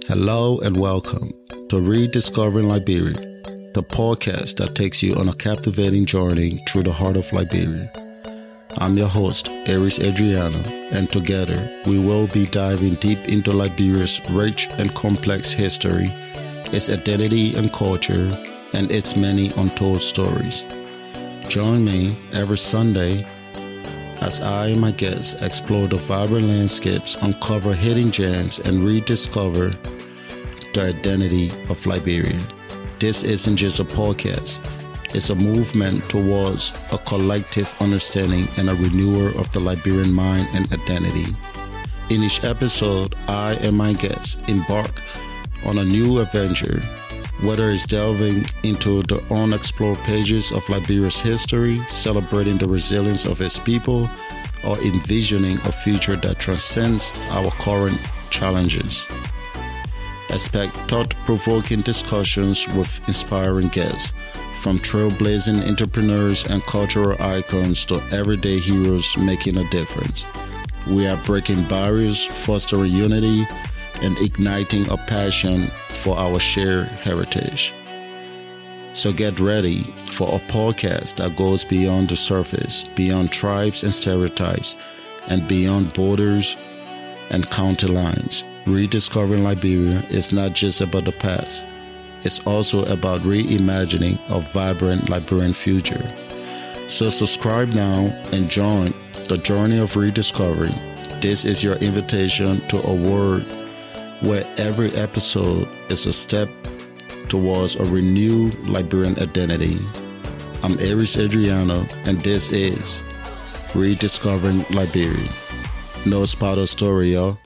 Hello and welcome to Rediscovering Liberia, the podcast that takes you on a captivating journey through the heart of Liberia. I'm your host, Ariezz Adriana, and together we will be diving deep into Liberia's rich and complex history, its identity and culture, and its many untold stories. Join me every Sunday as I and my guests explore the vibrant landscapes, uncover hidden gems, and rediscover the identity of Liberia. This isn't just a podcast, it's a movement towards a collective understanding and a renewal of the Liberian mind and identity. In each episode, I and my guests embark on a new adventure, whether it's delving into the unexplored pages of Liberia's history, celebrating the resilience of its people, or envisioning a future that transcends our current challenges. Expect thought provoking discussions with inspiring guests, from trailblazing entrepreneurs and cultural icons to everyday heroes making a difference. We are breaking barriers, fostering unity, and igniting a passion for our shared heritage. So get ready for a podcast that goes beyond the surface, beyond tribes and stereotypes, and beyond borders and county lines. Rediscovering Liberia is not just about the past, it's also about reimagining a vibrant Liberian future. So subscribe now and join the journey of rediscovery. This is your invitation to a world where every episode is a step towards a renewed Liberian identity. I'm Ariezz Adriana, and this is Rediscovering Liberia. No spotter story, y'all.